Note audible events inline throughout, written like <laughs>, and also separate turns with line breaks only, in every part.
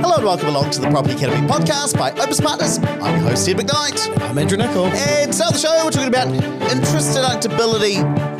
Hello and welcome along to the Property Academy podcast by Opus Partners. I'm your host, Ed McKnight.
And I'm Andrew Nicol.
And on the show, we're talking about interest deductibility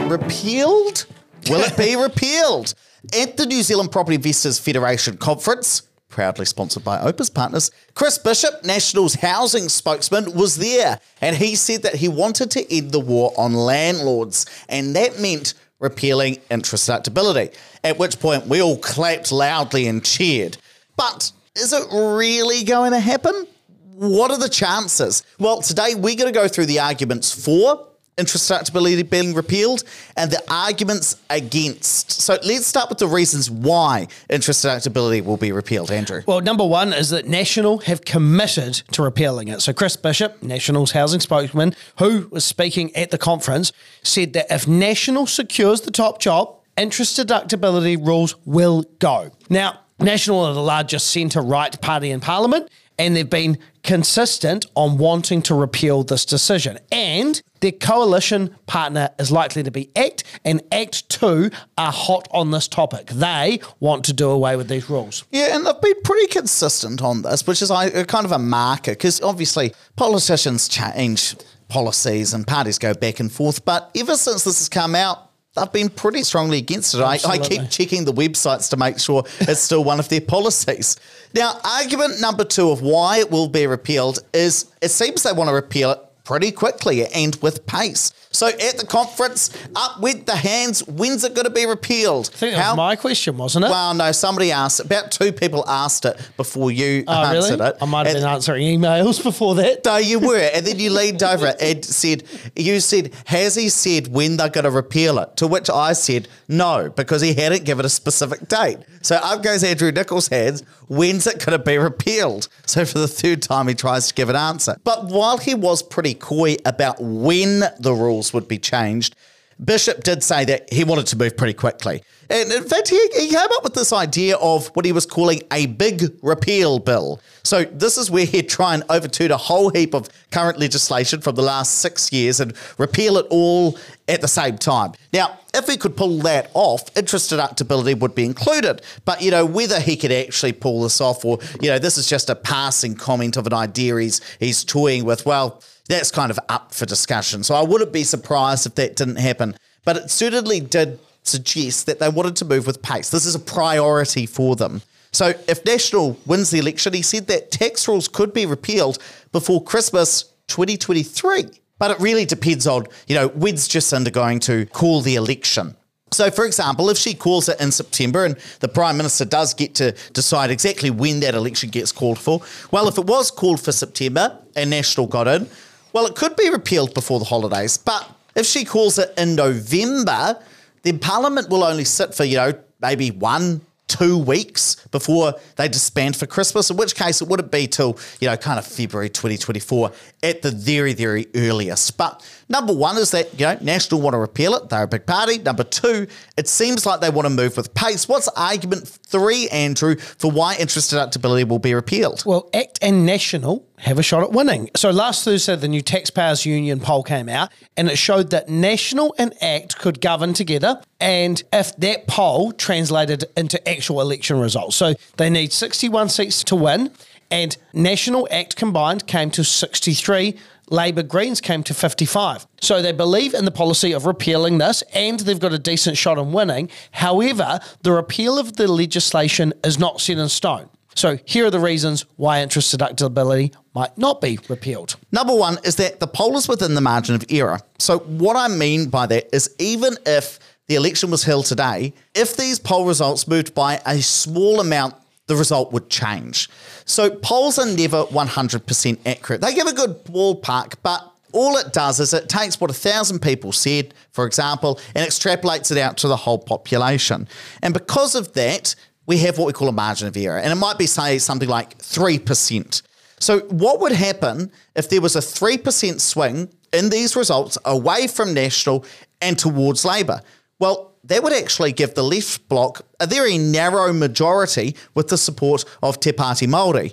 repealed. Will it be <laughs> repealed? At the New Zealand Property Investors Federation conference, proudly sponsored by Opus Partners, Chris Bishop, National's housing spokesman, was there. And he said that he wanted to end the war on landlords. And that meant repealing interest deductibility. At which point, we all clapped loudly and cheered. But is it really going to happen? What are the chances? Well, today we're going to go through the arguments for interest deductibility being repealed and the arguments against. So let's start with the reasons why interest deductibility will be repealed, Andrew.
Well, number one is that National have committed to repealing it. So Chris Bishop, National's housing spokesman, who was speaking at the conference, said that if National secures the top job, interest deductibility rules will go. Now, National are the largest centre right party in Parliament, and they've been consistent on wanting to repeal this decision. And their coalition partner is likely to be ACT, and ACT 2 are hot on this topic. They want to do away with these rules.
Yeah, and they've been pretty consistent on this, which is a uh, kind of a marker because obviously politicians change policies and parties go back and forth. But ever since this has come out, they've been pretty strongly against it. I, I keep checking the websites to make sure it's still one of their policies. Now, argument number two of why it will be repealed is it seems they want to repeal it pretty quickly and with pace. So at the conference, up went the hands. When's it going to be repealed?
I think that was my question, wasn't it?
Well, no, somebody asked. About two people asked it before you
oh,
answered
really?
it.
I might have
And-
been answering emails before that.
No, you were, and then you leaned over it <laughs> and said, "You said has he said when they're going to repeal it?" To which I said, "No," because he hadn't given a specific date. So up goes Andrew Nicol's hands. When's it going to be repealed? So for the third time, he tries to give an answer. But while he was pretty coy about when the rules would be changed, Bishop did say that he wanted to move pretty quickly. And in fact, he, he came up with this idea of what he was calling a big repeal bill. So this is where he'd try and overturn a whole heap of current legislation from the last six years and repeal it all at the same time. Now, if he could pull that off, interest deductibility would be included. But, you know, whether he could actually pull this off or, you know, this is just a passing comment of an idea he's, he's toying with, well, that's kind of up for discussion. So I wouldn't be surprised if that didn't happen. But it certainly did suggest that they wanted to move with pace. This is a priority for them. So if National wins the election, he said that tax rules could be repealed before Christmas 2023. But it really depends on, you know, when's Jacinda going to call the election. So, for example, if she calls it in September and the Prime Minister does get to decide exactly when that election gets called for, well, if it was called for September and National got in, well, it could be repealed before the holidays. But if she calls it in November, then Parliament will only sit for, you know, maybe one, two weeks before they disband for Christmas, in which case it wouldn't be till, you know, kind of February 2024 at the very, very earliest. But number one is that, you know, National want to repeal it. They're a big party. Number two, it seems like they want to move with pace. What's argument three, Andrew, for why interest deductibility will be repealed?
Well, ACT and National have a shot at winning. So last Thursday, the new Taxpayers Union poll came out and it showed that National and ACT could govern together. And if that poll translated into actual election results, so they need 61 seats to win, and National ACT combined came to 63. Labor Greens came to 55. So they believe in the policy of repealing this and they've got a decent shot on winning. However, the repeal of the legislation is not set in stone. So here are the reasons why interest deductibility might not be repealed.
Number one is that the poll is within the margin of error. So, what I mean by that is even if the election was held today, if these poll results moved by a small amount, the result would change. So, polls are never 100% accurate. They give a good ballpark, but all it does is it takes what a thousand people said, for example, and extrapolates it out to the whole population. And because of that, we have what we call a margin of error. And it might be, say, something like 3%. So, what would happen if there was a 3% swing in these results away from National and towards Labor? Well, that would actually give the left bloc a very narrow majority with the support of Te Pāti Māori.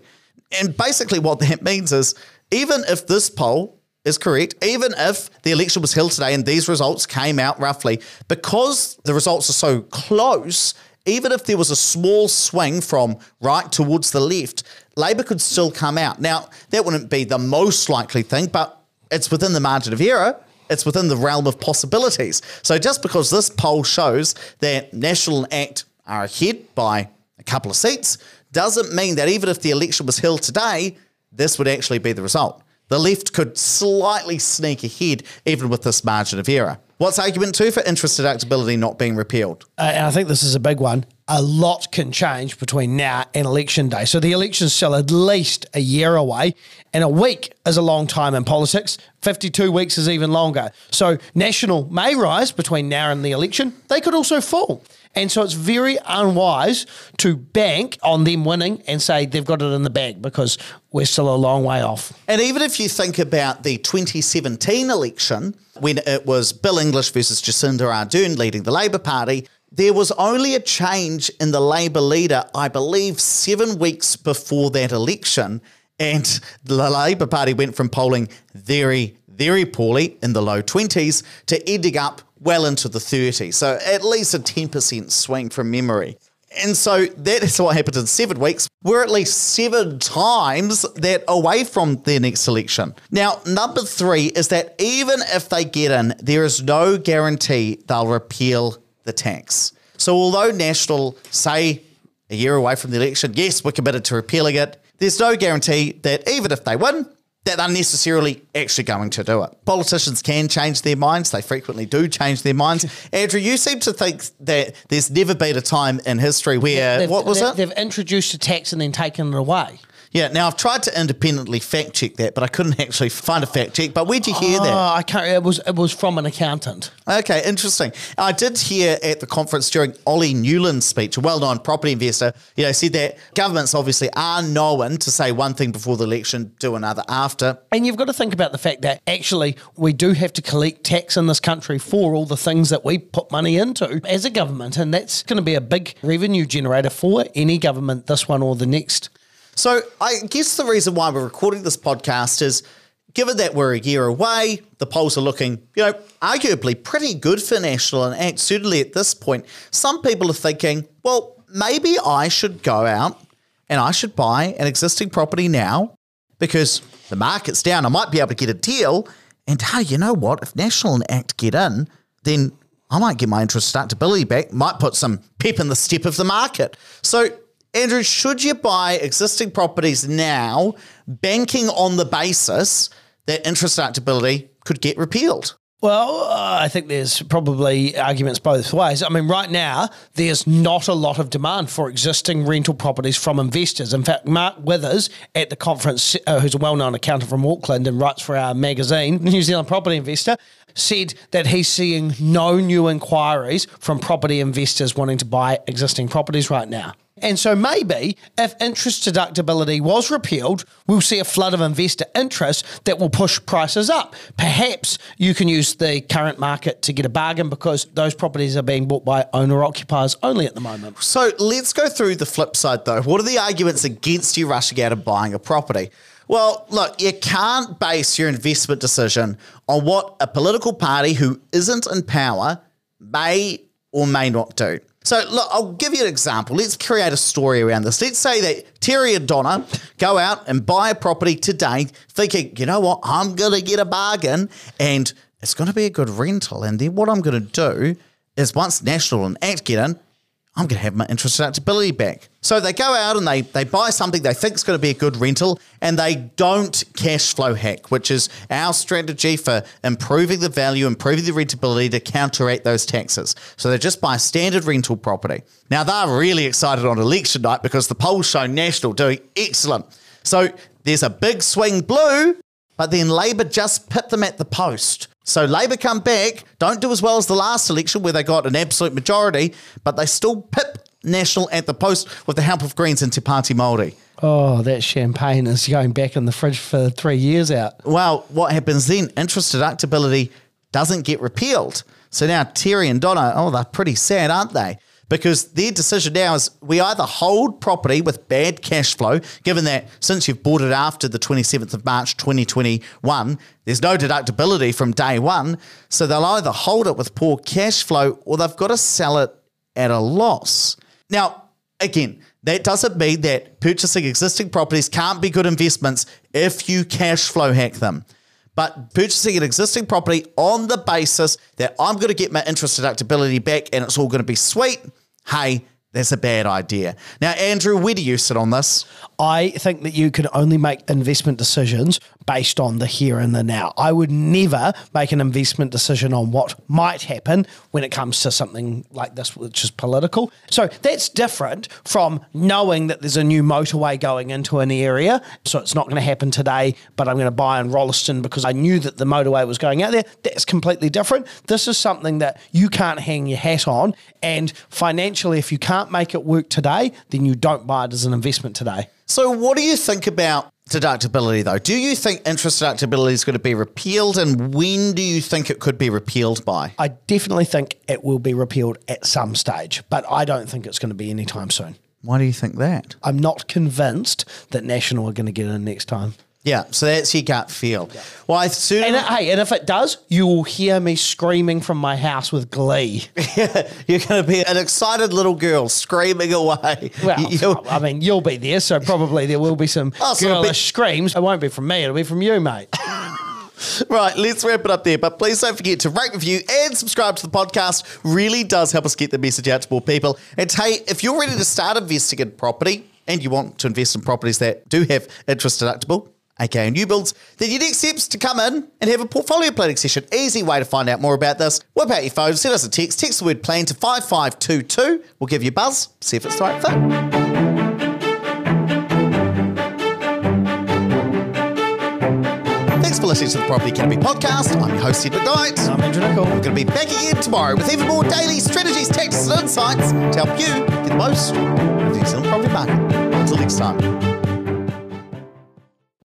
And basically, what that means is even if this poll is correct, even if the election was held today and these results came out roughly, because the results are so close, even if there was a small swing from right towards the left, Labor could still come out. Now, that wouldn't be the most likely thing, but it's within the margin of error. It's within the realm of possibilities. So just because this poll shows that National and ACT are ahead by a couple of seats doesn't mean that even if the election was held today, this would actually be the result. The left could slightly sneak ahead even with this margin of error. What's argument two for interest deductibility not being repealed?
Uh, and I think this is a big one. A lot can change between now and election day. So the election's still at least a year away, and a week is a long time in politics. 52 weeks is even longer. So National may rise between now and the election. They could also fall. And so it's very unwise to bank on them winning and say they've got it in the bag because we're still a long way off.
And even if you think about the 2017 election, when it was Bill English versus Jacinda Ardern leading the Labour Party, there was only a change in the Labour leader, I believe, seven weeks before that election. And the Labour Party went from polling very, very poorly in the low 20s to ending up well into the 30s. So at least a 10% swing from memory. And so that is what happened in seven weeks. We're at least seven times that away from their next election. Now, number three is that even if they get in, there is no guarantee they'll repeal the tax. So although National say a year away from the election, yes, we're committed to repealing it, there's no guarantee that even if they win, that they're necessarily actually going to do it. Politicians can change their minds. They frequently do change their minds. <laughs> Andrew, you seem to think that there's never been a time in history where,
They've-
what was
they-
it?
They've introduced a tax and then taken it away.
Yeah, now I've tried to independently fact check that, but I couldn't actually find a fact check. But where'd you hear that? Oh?
I can't. It was it was from an accountant.
Okay, interesting. I did hear at the conference during Olly Newland's speech, a well-known property investor, you know, said that governments obviously are known to say one thing before the election, do another after.
And you've got to think about the fact that actually we do have to collect tax in this country for all the things that we put money into as a government. And that's going to be a big revenue generator for any government, this one or the next.
So I guess the reason why we're recording this podcast is given that we're a year away, the polls are looking, you know, arguably pretty good for National and ACT. Certainly at this point, some people are thinking, well, maybe I should go out and I should buy an existing property now because the market's down. I might be able to get a deal. And hey, you know what? If National and ACT get in, then I might get my interest deductibility back, might put some pep in the step of the market. So Andrew, should you buy existing properties now, banking on the basis that interest deductibility could get repealed?
Well, uh, I think there's probably arguments both ways. I mean, right now, there's not a lot of demand for existing rental properties from investors. In fact, Mark Withers at the conference, uh, who's a well known accountant from Auckland and writes for our magazine, <laughs> New Zealand Property Investor, said that he's seeing no new inquiries from property investors wanting to buy existing properties right now. And so maybe if interest deductibility was repealed, we'll see a flood of investor interest that will push prices up. Perhaps you can use the current market to get a bargain because those properties are being bought by owner occupiers only at the moment.
So let's go through the flip side though. What are the arguments against you rushing out and buying a property? Well, look, you can't base your investment decision on what a political party who isn't in power may or may not do. So, look, I'll give you an example. Let's create a story around this. Let's say that Terry and Donna go out and buy a property today, thinking, you know what, I'm going to get a bargain and it's going to be a good rental. And then what I'm going to do is once National and ACT get in, I'm going to have my interest deductibility back. So they go out and they, they buy something they think is going to be a good rental and they don't cash flow hack, which is our strategy for improving the value, improving the rentability to counteract those taxes. So they just buy standard rental property. Now they're really excited on election night because the polls show National doing excellent. So there's a big swing blue, but then Labor just pit them at the post. So Labor come back, don't do as well as the last election where they got an absolute majority, but they still pip National at the post with the help of Greens and Te Pāti Māori.
Oh, that champagne is going back in the fridge for three years out.
Well, what happens then? Interest deductibility doesn't get repealed. So now Terry and Donna, oh, they're pretty sad, aren't they? Because their decision now is we either hold property with bad cash flow, given that since you've bought it after the 27th of March 2021, there's no deductibility from day one. So they'll either hold it with poor cash flow or they've got to sell it at a loss. Now, again, that doesn't mean that purchasing existing properties can't be good investments if you cash flow hack them. But purchasing an existing property on the basis that I'm going to get my interest deductibility back and it's all going to be sweet, hey, that's a bad idea. Now, Andrew, where do you sit on this?
I think that you can only make investment decisions based on the here and the now. I would never make an investment decision on what might happen when it comes to something like this, which is political. So that's different from knowing that there's a new motorway going into an area. So it's not going to happen today, but I'm going to buy in Rolleston because I knew that the motorway was going out there. That's completely different. This is something that you can't hang your hat on. And financially, if you can't make it work today, then you don't buy it as an investment today.
So, what do you think about deductibility, though? Do you think interest deductibility is going to be repealed, and when do you think it could be repealed by?
I definitely think it will be repealed at some stage, but I don't think it's going to be anytime soon.
Why do you think that?
I'm not convinced that National are going to get in next time.
Yeah, so that's your gut feel. Well, I certainly.
And it, hey, and if it does, you will hear me screaming from my house with glee. <laughs>
You're going to be an excited little girl screaming away.
Well, <laughs>
You'll-
I mean, you'll be there, so probably there will be some
Oh,
girlish screams. It won't be from me; it'll be from you, mate. <laughs>
Right, let's wrap it up there. But please don't forget to rate, review, and subscribe to the podcast. Really does help us get the message out to more people. And hey, if you're ready to start investing in property and you want to invest in properties that do have interest deductible, aka new builds, then your next steps to come in and have a portfolio planning session. Easy way to find out more about this. Whip out your phone, send us a text, text the word plan to 5522. We'll give you a buzz, see if it's the right fit. Thanks for listening to the Property Academy podcast. I'm your host, Ed McKnight.
I'm Andrew Nicol.
We're going to be back again tomorrow with even more daily strategies, tactics, and insights to help you get the most of the New Zealand property market. Until next time.